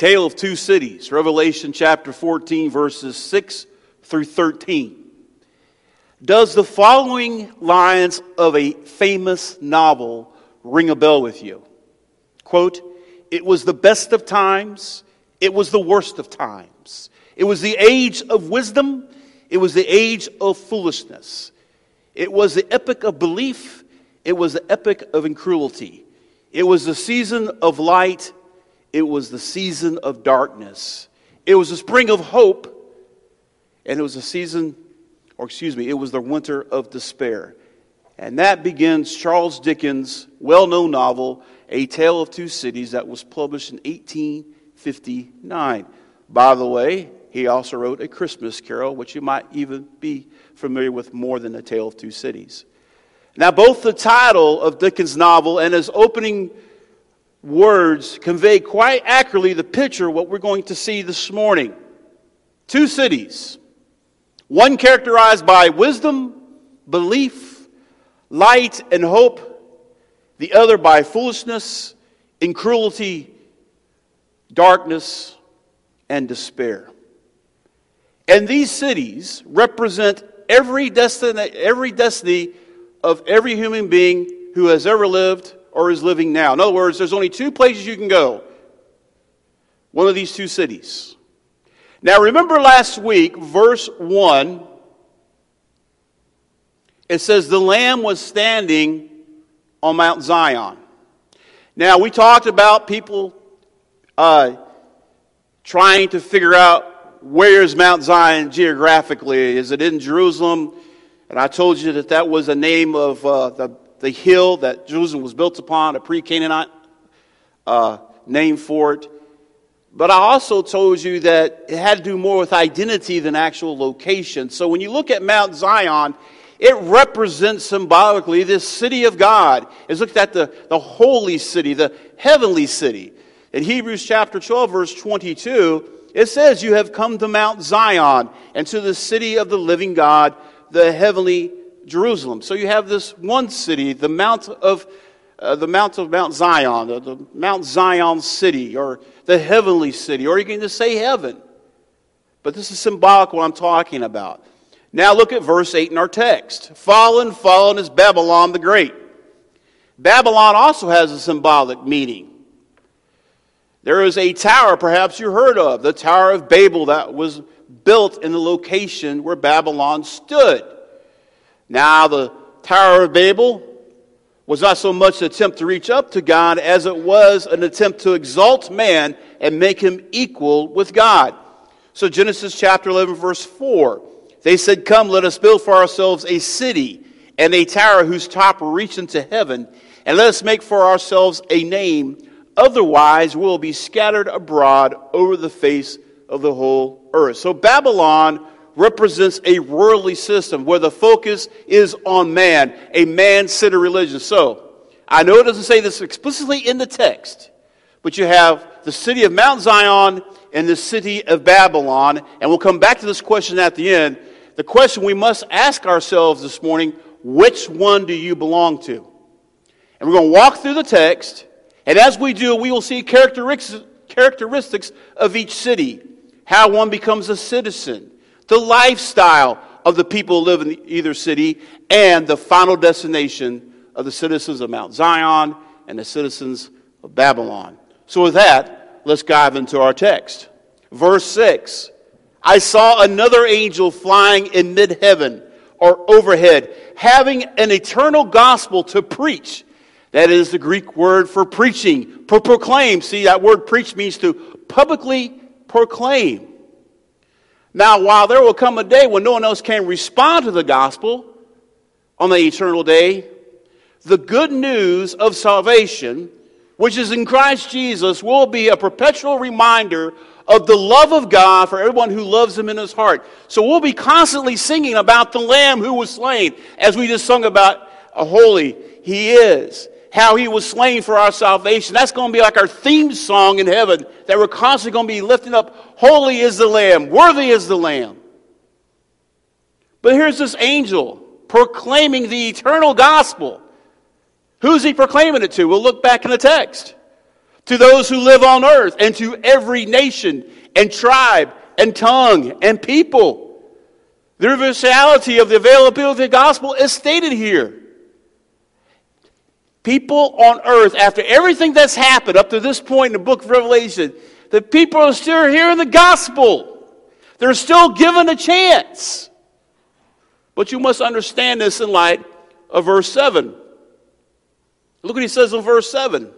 Tale of two cities, Revelation chapter 14, verses 6 through 13. Does the following lines of a famous novel ring a bell with you? Quote, It was the best of times, it was the worst of times. It was the age of wisdom, it was the age of foolishness. It was the epic of belief, it was the epic of incredulity. It was the season of light, it was the season of darkness. It was the spring of hope, and it was a season, or excuse me, it was the winter of despair. And that begins Charles Dickens' well known novel, A Tale of Two Cities, that was published in 1859. By the way, he also wrote A Christmas Carol, which you might even be familiar with more than A Tale of Two Cities. Now, both the title of Dickens' novel and his opening words convey quite accurately the picture what we're going to see this morning. Two cities, one characterized by wisdom, belief, light, and hope, the other by foolishness, incredulity, darkness, and despair. And these cities represent every destiny, every destiny of every human being who has ever lived or is living now. In other words, there's only two places you can go. One of these two cities. Now, remember last week, verse 1, it says, The Lamb was standing on Mount Zion. Now, we talked about people uh, trying to figure out where is Mount Zion geographically. Is it in Jerusalem? And I told you that that was the name of uh, the the hill that Jerusalem was built upon, a pre Canaanite uh, name for it. But I also told you that it had to do more with identity than actual location. So when you look at Mount Zion, it represents symbolically this city of God. It's looked at the, the holy city, the heavenly city. In Hebrews chapter 12, verse 22, it says, You have come to Mount Zion and to the city of the living God, the heavenly Jerusalem. So you have this one city, the Mount of, uh, the Mount of Mount Zion, the, the Mount Zion city, or the heavenly city, or you can just say heaven. But this is symbolic what I'm talking about. Now look at verse 8 in our text. Fallen, fallen is Babylon the Great. Babylon also has a symbolic meaning. There is a tower, perhaps you heard of, the Tower of Babel, that was built in the location where Babylon stood. Now, the Tower of Babel was not so much an attempt to reach up to God as it was an attempt to exalt man and make him equal with God. So, Genesis chapter 11, verse 4, they said, Come, let us build for ourselves a city and a tower whose top reach into heaven, and let us make for ourselves a name. Otherwise, we'll be scattered abroad over the face of the whole earth. So, Babylon represents a worldly system where the focus is on man, a man centered religion. So, I know it doesn't say this explicitly in the text, but you have the city of Mount Zion and the city of Babylon, and we'll come back to this question at the end. The question we must ask ourselves this morning which one do you belong to? And we're going to walk through the text, and as we do, we will see characteristics of each city, how one becomes a citizen the lifestyle of the people who live in either city, and the final destination of the citizens of Mount Zion and the citizens of Babylon. So, with that, let's dive into our text. Verse 6 I saw another angel flying in mid heaven or overhead, having an eternal gospel to preach. That is the Greek word for preaching, for proclaim. See, that word preach means to publicly proclaim. Now, while there will come a day when no one else can respond to the gospel on the eternal day, the good news of salvation, which is in Christ Jesus, will be a perpetual reminder of the love of God for everyone who loves Him in His heart. So we'll be constantly singing about the Lamb who was slain, as we just sung about a holy He is how he was slain for our salvation. That's going to be like our theme song in heaven that we're constantly going to be lifting up. Holy is the Lamb, worthy is the Lamb. But here's this angel proclaiming the eternal gospel. Who's he proclaiming it to? We'll look back in the text. to those who live on earth and to every nation and tribe and tongue and people. The universality of the availability of the gospel is stated here. People on earth, after everything that's happened up to this point in the book of Revelation, the people are still hearing the gospel. They're still given a chance. But you must understand this in light of verse 7. Look what he says in verse 7.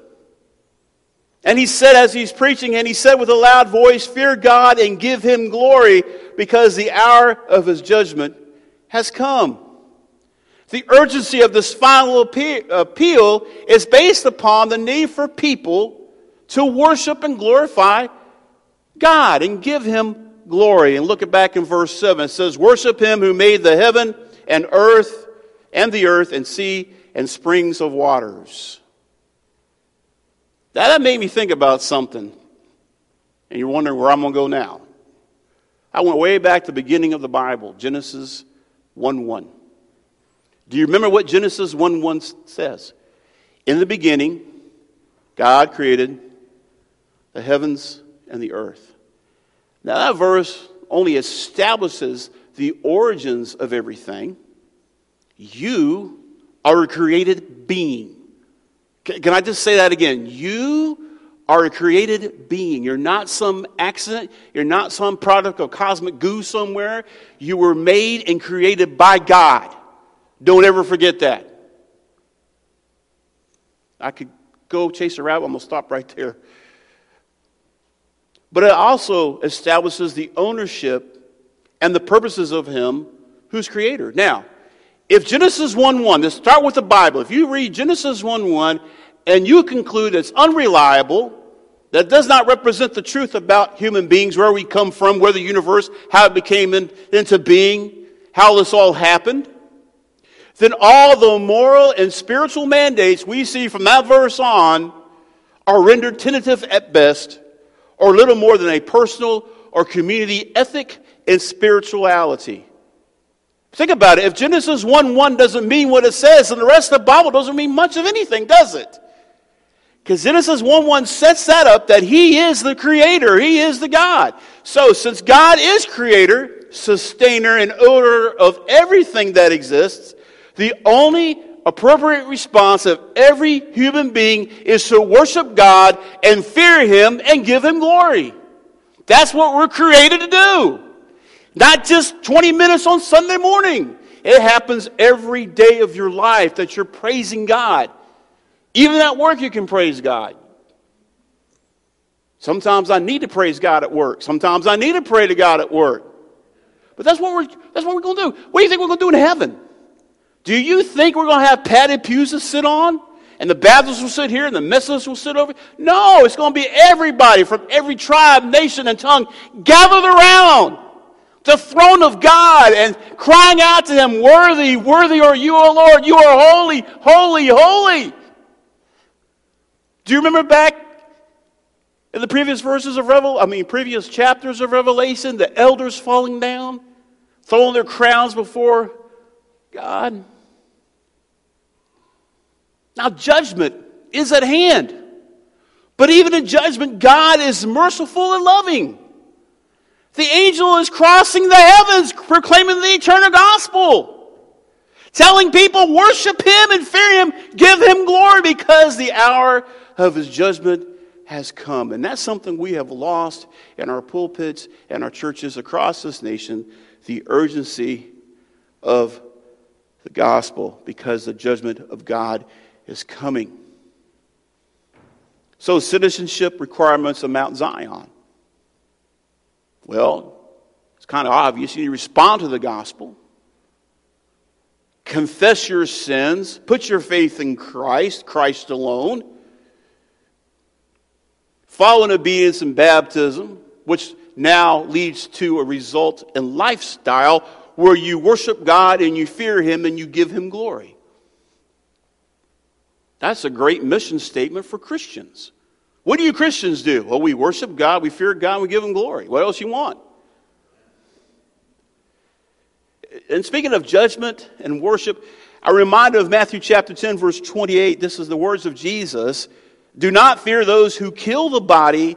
And he said, as he's preaching, and he said with a loud voice, Fear God and give him glory, because the hour of his judgment has come. The urgency of this final appeal is based upon the need for people to worship and glorify God and give him glory. And look at back in verse 7. It says, Worship him who made the heaven and earth and the earth and sea and springs of waters. That made me think about something. And you're wondering where I'm going to go now. I went way back to the beginning of the Bible, Genesis 1 1. Do you remember what Genesis 1 1 says? In the beginning, God created the heavens and the earth. Now, that verse only establishes the origins of everything. You are a created being. Can I just say that again? You are a created being. You're not some accident. You're not some product of cosmic goo somewhere. You were made and created by God. Don't ever forget that. I could go chase a rabbit. I'm going to stop right there. But it also establishes the ownership and the purposes of Him who's creator. Now, if Genesis 1 1, let's start with the Bible. If you read Genesis 1 1 and you conclude it's unreliable, that does not represent the truth about human beings, where we come from, where the universe, how it became in, into being, how this all happened, then all the moral and spiritual mandates we see from that verse on are rendered tentative at best, or little more than a personal or community ethic and spirituality. Think about it. If Genesis 1 1 doesn't mean what it says, then the rest of the Bible doesn't mean much of anything, does it? Because Genesis 1 1 sets that up that He is the creator, He is the God. So, since God is creator, sustainer, and owner of everything that exists, the only appropriate response of every human being is to worship God and fear Him and give Him glory. That's what we're created to do. Not just 20 minutes on Sunday morning. It happens every day of your life that you're praising God. Even at work, you can praise God. Sometimes I need to praise God at work. Sometimes I need to pray to God at work. But that's what we're, that's what we're going to do. What do you think we're going to do in heaven? Do you think we're going to have padded pews to sit on? And the Baptists will sit here and the Methodists will sit over? No, it's going to be everybody from every tribe, nation, and tongue gathered around the throne of God and crying out to Him, Worthy, worthy are you, O Lord. You are holy, holy, holy. Do you remember back in the previous verses of Revel, I mean, previous chapters of Revelation, the elders falling down, throwing their crowns before God? Now, judgment is at hand. But even in judgment, God is merciful and loving. The angel is crossing the heavens proclaiming the eternal gospel. Telling people, worship him and fear him, give him glory because the hour of his judgment has come. And that's something we have lost in our pulpits and our churches across this nation the urgency of the gospel because the judgment of God is coming. So, citizenship requirements of Mount Zion. Well, it's kind of obvious. You respond to the gospel, confess your sins, put your faith in Christ, Christ alone, follow in obedience in baptism, which now leads to a result in lifestyle where you worship God and you fear Him and you give Him glory. That's a great mission statement for Christians. What do you Christians do? Well, we worship God, we fear God, we give Him glory. What else you want? And speaking of judgment and worship, I'm reminded of Matthew chapter 10, verse 28. This is the words of Jesus Do not fear those who kill the body,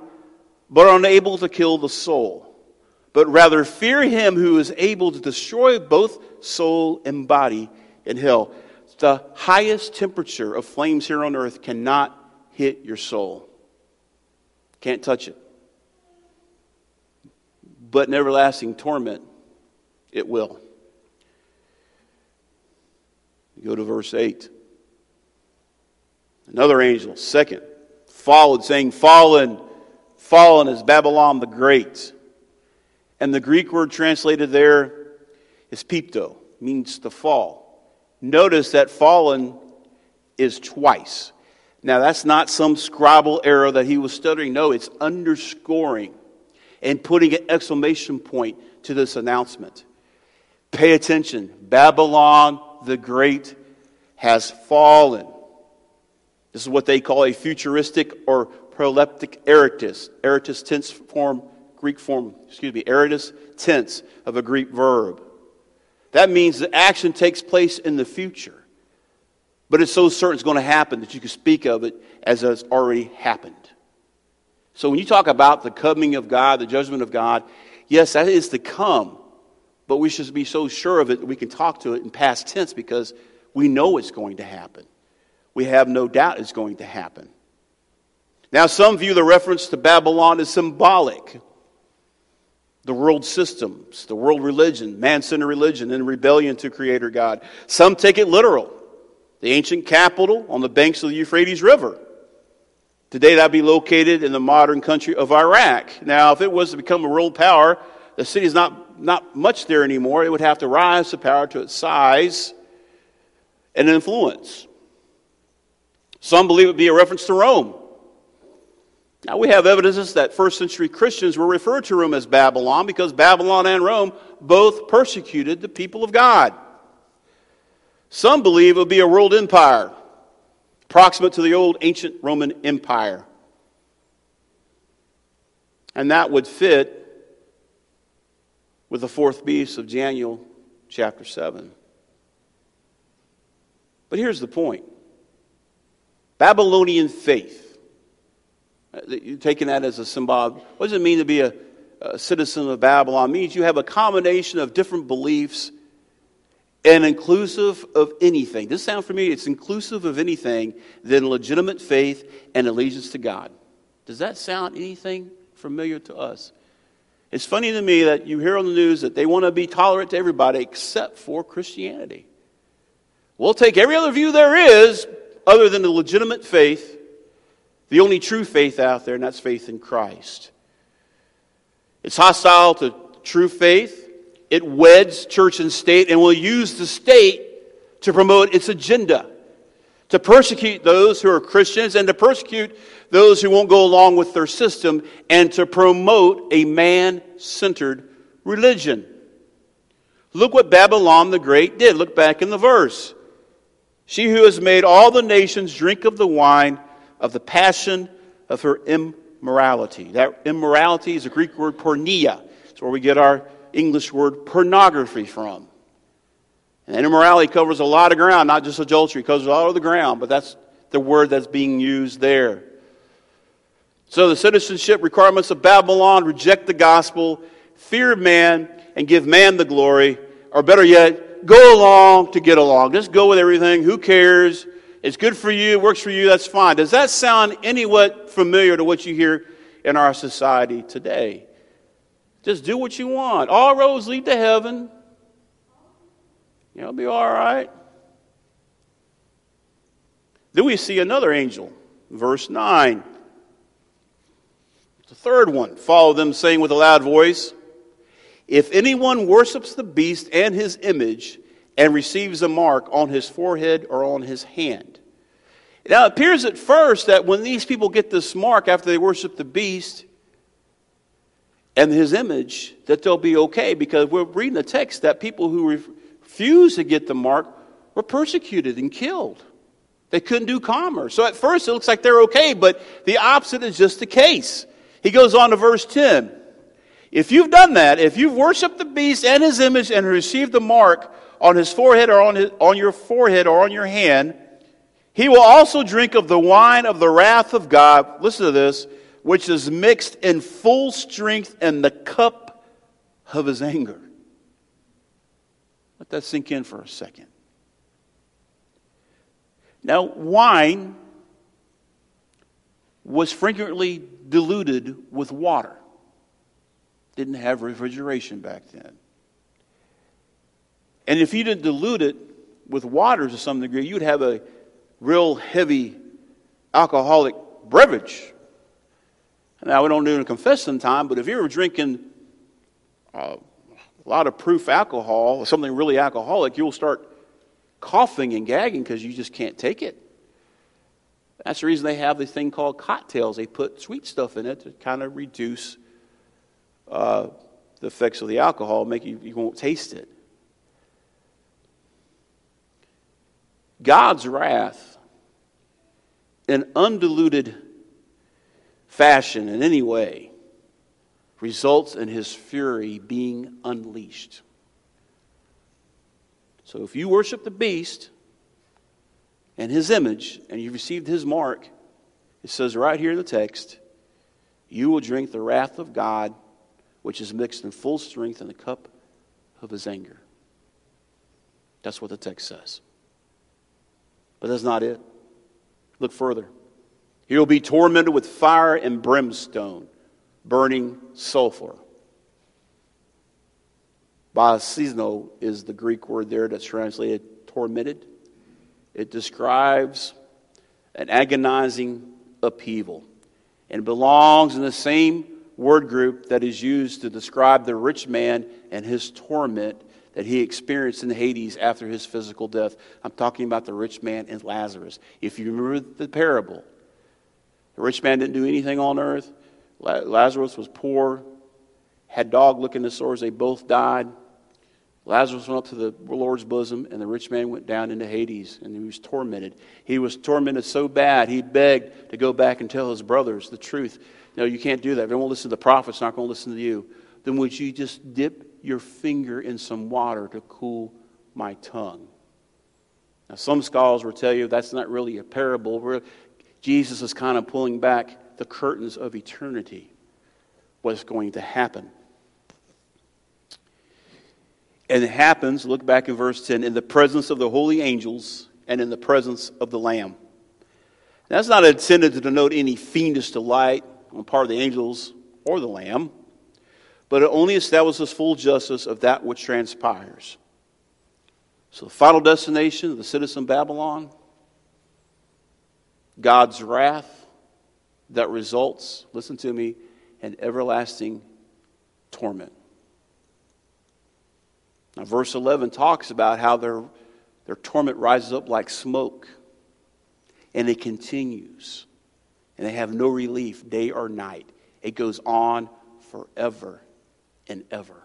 but are unable to kill the soul. But rather fear him who is able to destroy both soul and body in hell. The highest temperature of flames here on earth cannot hit your soul. Can't touch it. But in everlasting torment, it will. go to verse 8. Another angel, second, followed, saying, Fallen, fallen is Babylon the Great. And the Greek word translated there is pipto, means to fall. Notice that fallen is twice. Now, that's not some scribal error that he was stuttering. No, it's underscoring and putting an exclamation point to this announcement. Pay attention. Babylon the Great has fallen. This is what they call a futuristic or proleptic aorist. Aorist tense form, Greek form, excuse me, aorist tense of a Greek verb. That means the action takes place in the future. But it's so certain it's going to happen that you can speak of it as it's already happened. So when you talk about the coming of God, the judgment of God, yes, that is to come. But we should be so sure of it that we can talk to it in past tense because we know it's going to happen we have no doubt it's going to happen. Now, some view the reference to Babylon as symbolic. The world systems, the world religion, man centered religion, and rebellion to Creator God. Some take it literal. The ancient capital on the banks of the Euphrates River. Today, that would be located in the modern country of Iraq. Now, if it was to become a world power, the city is not, not much there anymore. It would have to rise to power to its size and influence. Some believe it would be a reference to Rome. Now, we have evidences that first century Christians were referred to Rome as Babylon because Babylon and Rome both persecuted the people of God. Some believe it would be a world empire, proximate to the old ancient Roman Empire. And that would fit with the fourth beast of Daniel chapter 7. But here's the point Babylonian faith. Uh, You're taking that as a symbol. What does it mean to be a, a citizen of Babylon? It means you have a combination of different beliefs and inclusive of anything. Does this for me, it's inclusive of anything than legitimate faith and allegiance to God. Does that sound anything familiar to us? It's funny to me that you hear on the news that they want to be tolerant to everybody except for Christianity. We'll take every other view there is, other than the legitimate faith, the only true faith out there, and that's faith in Christ. It's hostile to true faith. It weds church and state and will use the state to promote its agenda, to persecute those who are Christians and to persecute those who won't go along with their system and to promote a man centered religion. Look what Babylon the Great did. Look back in the verse. She who has made all the nations drink of the wine of the passion of her immorality. That immorality is a Greek word porneia. It's where we get our English word pornography from. And immorality covers a lot of ground, not just adultery, it covers all of the ground, but that's the word that's being used there. So the citizenship requirements of Babylon reject the gospel, fear man, and give man the glory, or better yet, go along to get along. Just go with everything. Who cares? It's good for you, it works for you, that's fine. Does that sound anywhat familiar to what you hear in our society today? Just do what you want. All roads lead to heaven. You'll be all right. Then we see another angel, verse 9. The third one. Follow them, saying with a loud voice, if anyone worships the beast and his image and receives a mark on his forehead or on his hand. Now, it appears at first that when these people get this mark after they worship the beast and his image, that they'll be okay because we're reading the text that people who refuse to get the mark were persecuted and killed. They couldn't do commerce. So at first it looks like they're okay, but the opposite is just the case. He goes on to verse 10. If you've done that, if you've worshiped the beast and his image and received the mark on his forehead or on, his, on your forehead or on your hand, He will also drink of the wine of the wrath of God. Listen to this, which is mixed in full strength in the cup of his anger. Let that sink in for a second. Now, wine was frequently diluted with water. Didn't have refrigeration back then. And if you didn't dilute it with water to some degree, you'd have a real heavy alcoholic beverage. Now, we don't do it in confession time, but if you were drinking uh, a lot of proof alcohol, or something really alcoholic, you'll start coughing and gagging because you just can't take it. That's the reason they have this thing called cocktails. They put sweet stuff in it to kind of reduce uh, the effects of the alcohol, make you, you won't taste it. God's wrath in undiluted fashion in any way results in his fury being unleashed. So if you worship the beast and his image and you received his mark, it says right here in the text, you will drink the wrath of God, which is mixed in full strength in the cup of his anger. That's what the text says. But that's not it. Look further. He will be tormented with fire and brimstone, burning sulfur. Baasino is the Greek word there that's translated tormented. It describes an agonizing upheaval and belongs in the same word group that is used to describe the rich man and his torment that he experienced in Hades after his physical death. I'm talking about the rich man and Lazarus. If you remember the parable, the rich man didn't do anything on earth. Lazarus was poor, had dog licking the sores. They both died. Lazarus went up to the Lord's bosom, and the rich man went down into Hades, and he was tormented. He was tormented so bad, he begged to go back and tell his brothers the truth. No, you can't do that. If they won't listen to the prophets, not going to listen to you. Then would you just dip your finger in some water to cool my tongue? Now, some scholars will tell you that's not really a parable. Where Jesus is kind of pulling back the curtains of eternity. What's going to happen? And it happens, look back in verse 10, in the presence of the holy angels and in the presence of the Lamb. That's not intended to denote any fiendish delight on part of the angels or the Lamb, but it only establishes full justice of that which transpires. So, the final destination of the citizen Babylon, God's wrath that results, listen to me, in everlasting torment. Now, verse 11 talks about how their, their torment rises up like smoke, and it continues, and they have no relief day or night. It goes on forever and ever.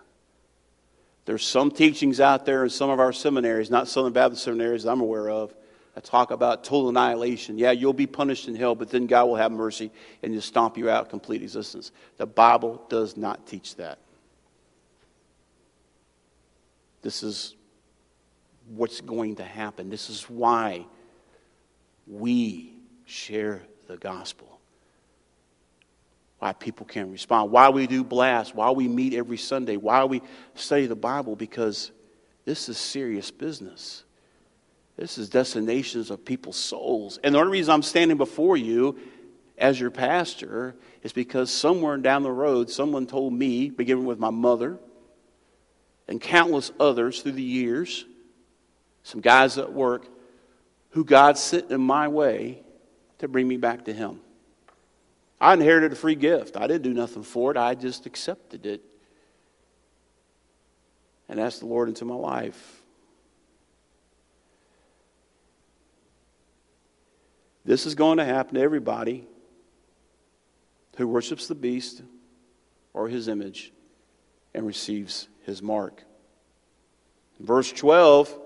There's some teachings out there in some of our seminaries, not Southern Baptist seminaries I'm aware of, that talk about total annihilation. Yeah, you'll be punished in hell, but then God will have mercy and just stomp you out complete existence. The Bible does not teach that. This is what's going to happen. This is why we share the gospel. Why people can't respond. Why we do blasts, Why we meet every Sunday. Why we study the Bible. Because this is serious business. This is destinations of people's souls. And the only reason I'm standing before you as your pastor is because somewhere down the road, someone told me, beginning with my mother, and countless others through the years, some guys at work, who God sent in my way to bring me back to Him. I inherited a free gift. I didn't do nothing for it, I just accepted it and asked the Lord into my life. This is going to happen to everybody who worships the beast or his image and receives his mark. Verse 12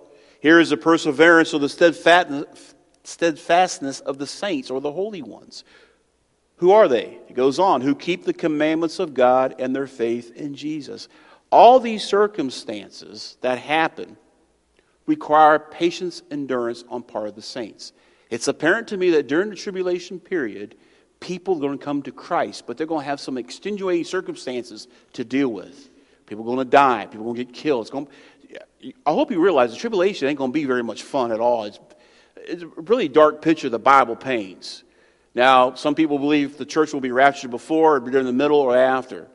here is the perseverance or the steadfastness of the saints or the holy ones. Who are they? It goes on, who keep the commandments of God and their faith in Jesus. All these circumstances that happen require patience, endurance on part of the saints. It's apparent to me that during the tribulation period, people are going to come to Christ, but they're going to have some extenuating circumstances to deal with. People are going to die. People are going to get killed. It's going I hope you realize the tribulation ain't going to be very much fun at all. It's, it's a really dark picture the Bible paints. Now, some people believe the church will be raptured before, or during the middle, or after.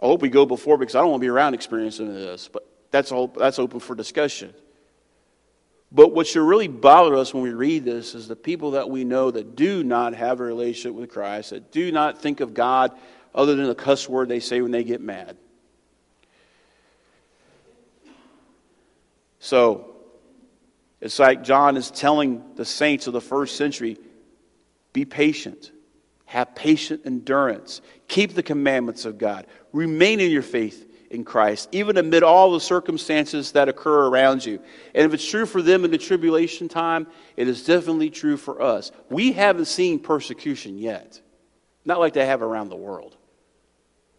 I hope we go before because I don't want to be around experiencing this, but that's, all, that's open for discussion. But what should really bother us when we read this is the people that we know that do not have a relationship with Christ, that do not think of God other than the cuss word they say when they get mad. So, it's like John is telling the saints of the first century be patient, have patient endurance, keep the commandments of God, remain in your faith in Christ, even amid all the circumstances that occur around you. And if it's true for them in the tribulation time, it is definitely true for us. We haven't seen persecution yet, not like they have around the world.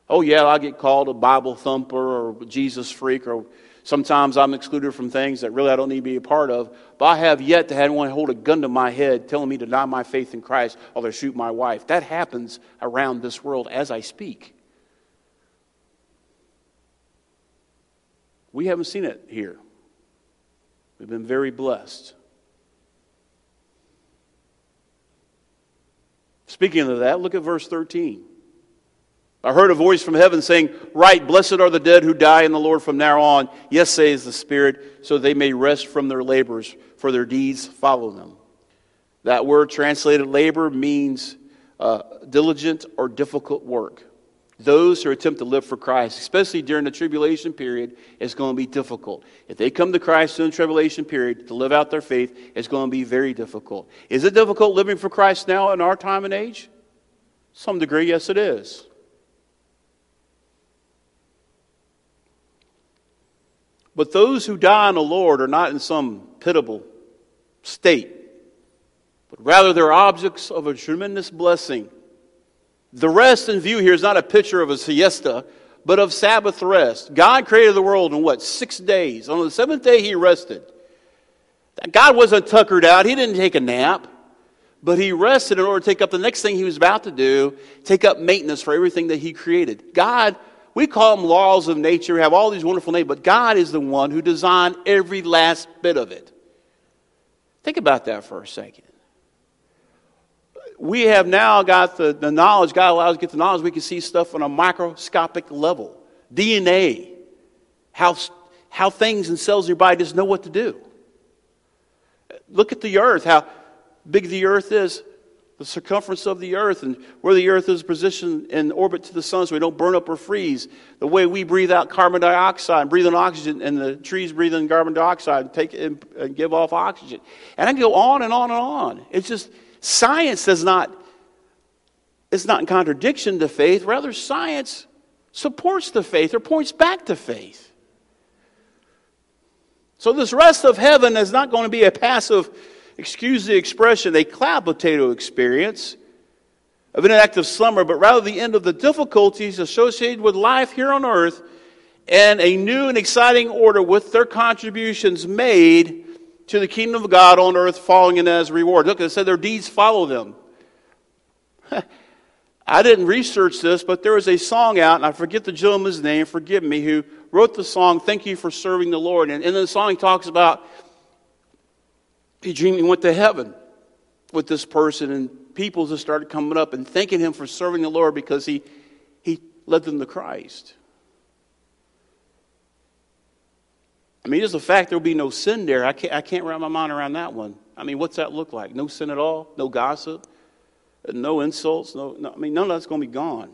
Oh, yeah, I'll get called a Bible thumper or Jesus freak or Sometimes I'm excluded from things that really I don't need to be a part of. But I have yet to have anyone hold a gun to my head telling me to deny my faith in Christ or to shoot my wife. That happens around this world as I speak. We haven't seen it here. We've been very blessed. Speaking of that, look at verse 13. I heard a voice from heaven saying, Write, blessed are the dead who die in the Lord from now on. Yes, says the Spirit, so they may rest from their labors, for their deeds follow them. That word translated labor means uh, diligent or difficult work. Those who attempt to live for Christ, especially during the tribulation period, is going to be difficult. If they come to Christ during the tribulation period to live out their faith, it's going to be very difficult. Is it difficult living for Christ now in our time and age? Some degree, yes, it is. But those who die in the Lord are not in some pitiable state, but rather they're objects of a tremendous blessing. The rest in view here is not a picture of a siesta, but of Sabbath rest. God created the world in what? Six days. On the seventh day, He rested. God wasn't tuckered out, He didn't take a nap, but He rested in order to take up the next thing He was about to do, take up maintenance for everything that He created. God we call them laws of nature, we have all these wonderful names, but God is the one who designed every last bit of it. Think about that for a second. We have now got the, the knowledge, God allows us to get the knowledge, we can see stuff on a microscopic level. DNA, how, how things and cells in your body just know what to do. Look at the earth, how big the earth is the circumference of the earth and where the earth is positioned in orbit to the sun so we don't burn up or freeze. The way we breathe out carbon dioxide and breathe in oxygen, and the trees breathe in carbon dioxide and, take, and, and give off oxygen. And I can go on and on and on. It's just science does not, it's not in contradiction to faith. Rather, science supports the faith or points back to faith. So, this rest of heaven is not going to be a passive excuse the expression, a cloud potato experience of an active slumber, but rather the end of the difficulties associated with life here on earth and a new and exciting order with their contributions made to the kingdom of God on earth following it as reward. Look, it said their deeds follow them. I didn't research this, but there was a song out, and I forget the gentleman's name, forgive me, who wrote the song, Thank You for Serving the Lord. And in the song, he talks about he dreamed he went to heaven with this person, and people just started coming up and thanking him for serving the Lord because he, he led them to Christ. I mean, just the fact there will be no sin there. I can't, I can't wrap my mind around that one. I mean, what's that look like? No sin at all? No gossip? No insults? No, no I mean, none of that's going to be gone.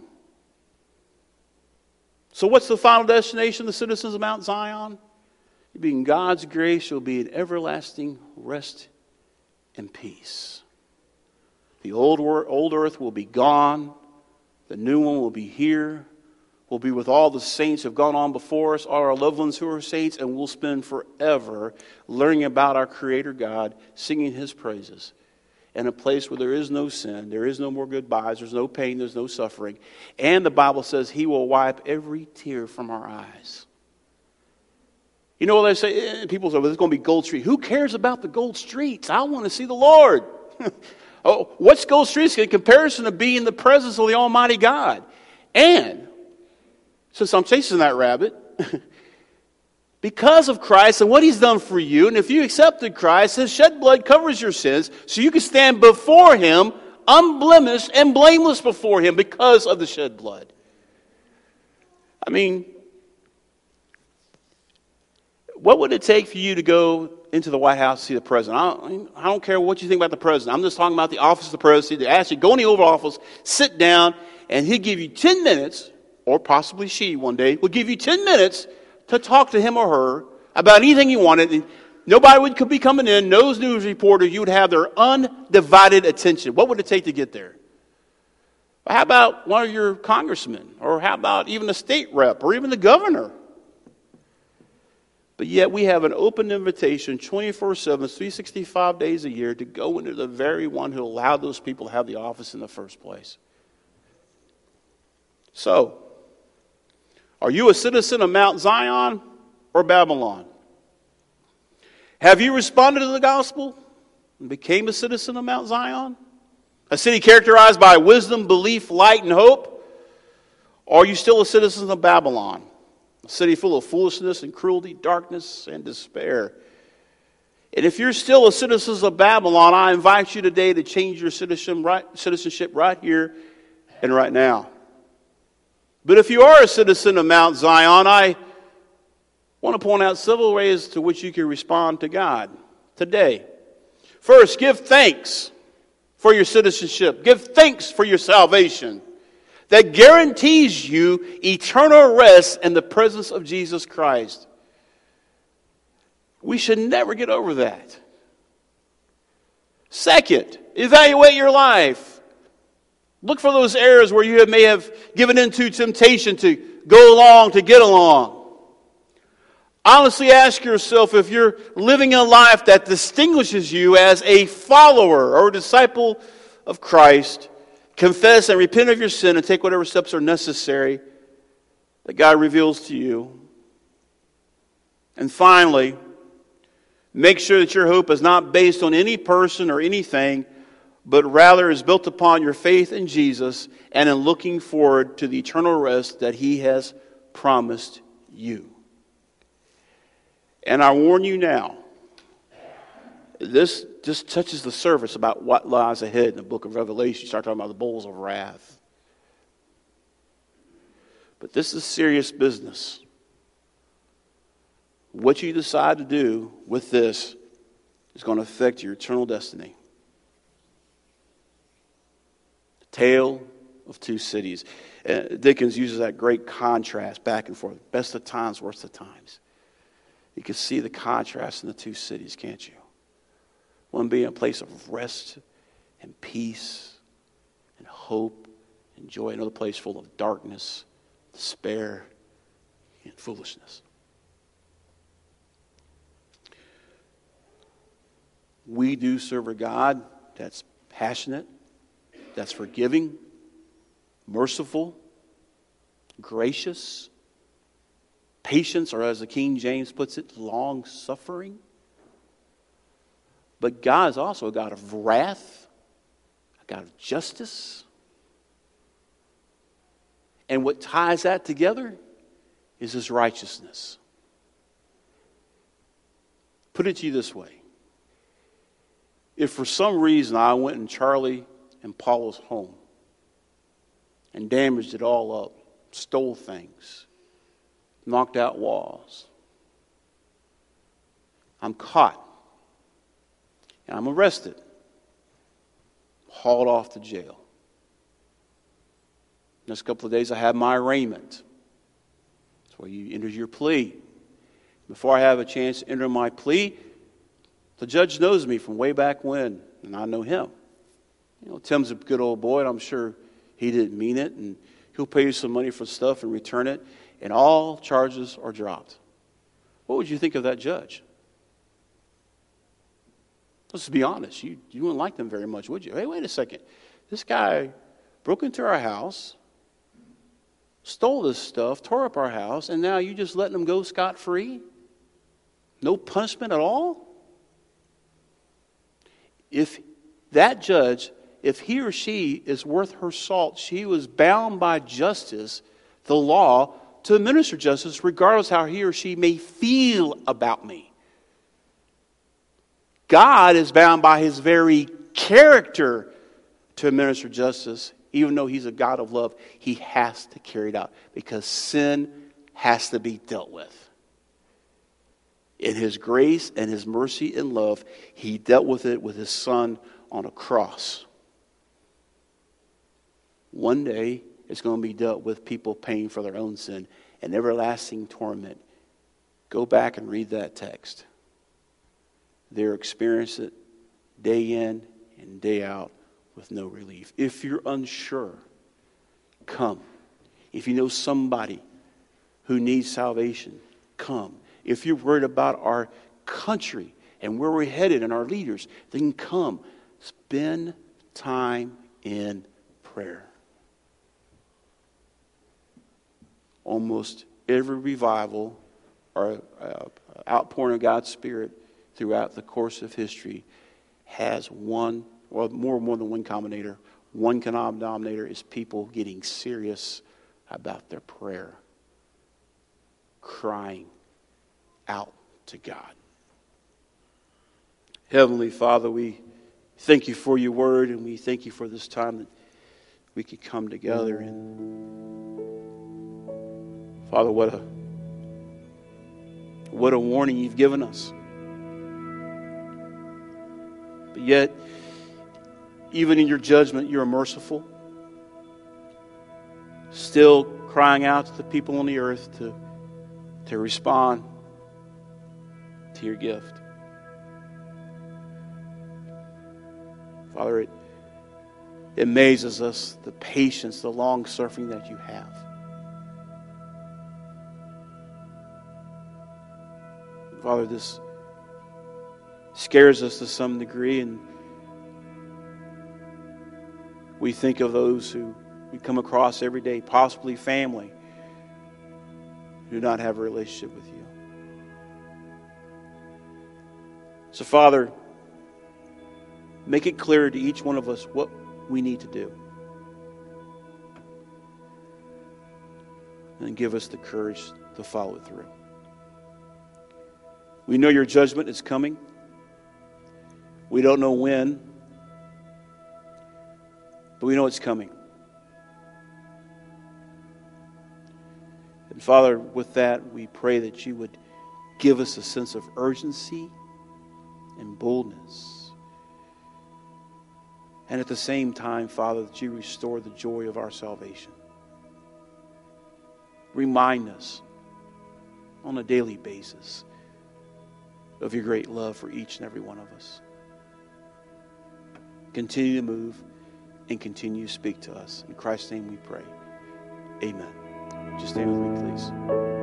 So, what's the final destination of the citizens of Mount Zion? You'll be in God's grace, you'll be in everlasting rest and peace. The old, old earth will be gone, the new one will be here. We'll be with all the saints who have gone on before us, all our loved ones who are saints, and we'll spend forever learning about our Creator God, singing His praises in a place where there is no sin, there is no more goodbyes, there's no pain, there's no suffering. And the Bible says He will wipe every tear from our eyes. You know what they say? Eh, people say, well, there's going to be gold street. Who cares about the gold streets? I want to see the Lord. oh, what's gold streets in comparison to being in the presence of the Almighty God? And since I'm chasing that rabbit, because of Christ and what He's done for you, and if you accepted Christ, His shed blood covers your sins, so you can stand before Him unblemished and blameless before Him because of the shed blood. I mean, what would it take for you to go into the White House to see the president? I don't, I don't, care what you think about the president. I'm just talking about the office of the president. They ask you go in the Oval Office, sit down, and he'll give you 10 minutes, or possibly she one day, will give you 10 minutes to talk to him or her about anything you wanted. And nobody would could be coming in, no news reporter. You would have their undivided attention. What would it take to get there? How about one of your congressmen? Or how about even a state rep or even the governor? But yet we have an open invitation 24 7, 365 days a year to go into the very one who allowed those people to have the office in the first place. So, are you a citizen of Mount Zion or Babylon? Have you responded to the gospel and became a citizen of Mount Zion? A city characterized by wisdom, belief, light, and hope? Or are you still a citizen of Babylon? A city full of foolishness and cruelty, darkness and despair. And if you're still a citizen of Babylon, I invite you today to change your citizenship right here and right now. But if you are a citizen of Mount Zion, I want to point out several ways to which you can respond to God today. First, give thanks for your citizenship. Give thanks for your salvation that guarantees you eternal rest in the presence of Jesus Christ. We should never get over that. Second, evaluate your life. Look for those areas where you may have given into temptation to go along, to get along. Honestly ask yourself if you're living a life that distinguishes you as a follower or a disciple of Christ. Confess and repent of your sin and take whatever steps are necessary that God reveals to you. And finally, make sure that your hope is not based on any person or anything, but rather is built upon your faith in Jesus and in looking forward to the eternal rest that He has promised you. And I warn you now, this just touches the surface about what lies ahead in the book of Revelation. You start talking about the bowls of wrath. But this is serious business. What you decide to do with this is going to affect your eternal destiny. The tale of two cities. Uh, Dickens uses that great contrast back and forth. Best of times, worst of times. You can see the contrast in the two cities, can't you? One being a place of rest and peace and hope and joy, another place full of darkness, despair, and foolishness. We do serve a God that's passionate, that's forgiving, merciful, gracious, patience, or as the King James puts it, long suffering. But God is also a God of wrath, a God of justice. And what ties that together is his righteousness. Put it to you this way if for some reason I went in Charlie and Paula's home and damaged it all up, stole things, knocked out walls. I'm caught. And I'm arrested, hauled off to jail. Next couple of days, I have my arraignment. That's where you enter your plea. Before I have a chance to enter my plea, the judge knows me from way back when, and I know him. You know, Tim's a good old boy, and I'm sure he didn't mean it, and he'll pay you some money for stuff and return it and all charges are dropped. What would you think of that judge? Let's be honest. You, you wouldn't like them very much, would you? Hey, wait a second. This guy broke into our house, stole this stuff, tore up our house, and now you're just letting him go scot free? No punishment at all? If that judge, if he or she is worth her salt, she was bound by justice, the law, to administer justice regardless how he or she may feel about me. God is bound by his very character to administer justice, even though he's a God of love, he has to carry it out because sin has to be dealt with. In his grace and his mercy and love, he dealt with it with his son on a cross. One day, it's going to be dealt with people paying for their own sin and everlasting torment. Go back and read that text. They're experiencing it day in and day out with no relief. If you're unsure, come. If you know somebody who needs salvation, come. If you're worried about our country and where we're headed and our leaders, then come. Spend time in prayer. Almost every revival or uh, outpouring of God's Spirit throughout the course of history has one well, more more than one combinator. One common denominator is people getting serious about their prayer, crying out to God. Heavenly Father, we thank you for your word and we thank you for this time that we could come together and Father, what a what a warning you've given us. Yet even in your judgment, you're merciful. Still crying out to the people on the earth to, to respond to your gift. Father, it, it amazes us the patience, the long suffering that you have. Father, this scares us to some degree, and we think of those who we come across every day, possibly family, who do not have a relationship with you. So, Father, make it clear to each one of us what we need to do. And give us the courage to follow through. We know your judgment is coming. We don't know when, but we know it's coming. And Father, with that, we pray that you would give us a sense of urgency and boldness. And at the same time, Father, that you restore the joy of our salvation. Remind us on a daily basis of your great love for each and every one of us. Continue to move and continue to speak to us. In Christ's name we pray. Amen. Just stand with me, please.